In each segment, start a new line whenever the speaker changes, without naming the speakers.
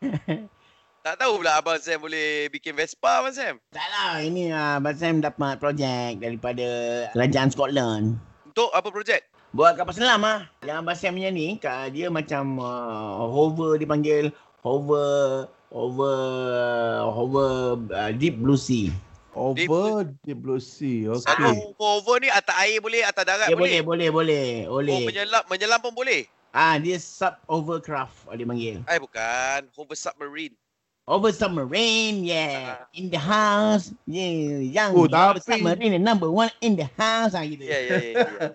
tak tahu pula Abang Sam boleh bikin Vespa Abang Sam.
Tak lah, ini ah Abang Sam dapat projek daripada kerajaan Scotland.
Untuk apa projek?
Buat kapal selam ah. Yang Abang Sam punya ni, dia macam uh, hover dipanggil hover hover hover uh, deep blue sea.
Over Deep Blue Sea.
Okay.
Okay.
Over ni atas air boleh, atas darat
Ya,
boleh.
boleh, boleh, boleh,
Oh,
boleh.
menyelam, menyelam pun boleh.
Ah, dia sub overcraft dia panggil.
Eh bukan, hover submarine.
Over submarine, yeah. In the house, yeah. Yang
Oh,
over
tapi-
submarine number one in the house, ah gitu.
Ya, ya, ya. ya.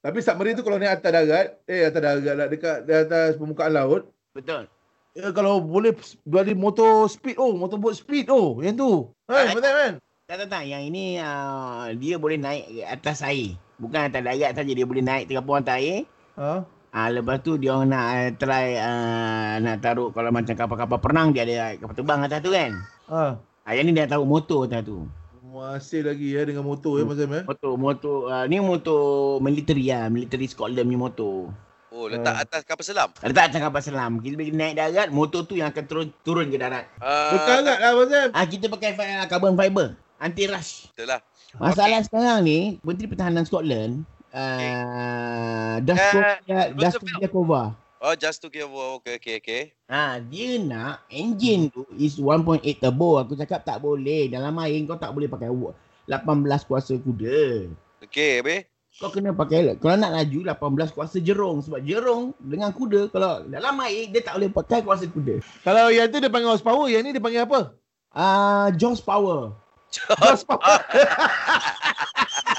Tapi submarine tu kalau naik atas darat, eh atas darat lah, dekat di atas permukaan laut,
Betul.
eh, kalau boleh dari motor speed oh, motorboat speed oh, yang tu.
Ah,
Kan, betul kan?
Tak, tak, tak. Yang ini uh, dia boleh naik ke atas air. Bukan atas darat saja dia boleh naik terapung atas air.
Ha?
Ah lepas tu dia orang nak uh, try uh, nak taruh kalau macam kapal-kapal perang dia ada kapal terbang atas tu kan.
Ha.
Ah yang ni dia taruh motor atas tu.
Masih lagi ya dengan motor ya Mas Sam eh.
Motor motor uh, ni motor military lah, military Scotland punya motor.
Oh, letak
Ah.
atas kapal selam.
Letak atas kapal selam. Kita bila naik darat, motor tu yang akan turun turun ke darat.
Uh,
Berkarat lah Mas Sam.
Ah kita pakai fi- carbon fiber, anti rush.
Betul lah.
Masalah okay. sekarang ni, Menteri Pertahanan Scotland uh,
Eh,
Dastovia
Roosevelt.
Dastoviakova.
Oh, just to give okay, okay, okay.
Ha, dia nak engine tu is 1.8 turbo. Aku cakap tak boleh. Dalam air kau tak boleh pakai wa- 18 kuasa kuda.
Okay, habis?
Kau kena pakai kalau nak laju 18 kuasa jerung sebab jerung dengan kuda kalau dalam air dia tak boleh pakai kuasa kuda.
Kalau yang tu dia panggil horsepower, yang ni dia panggil apa?
Ah, uh, Jaws power.
Just, John Smart.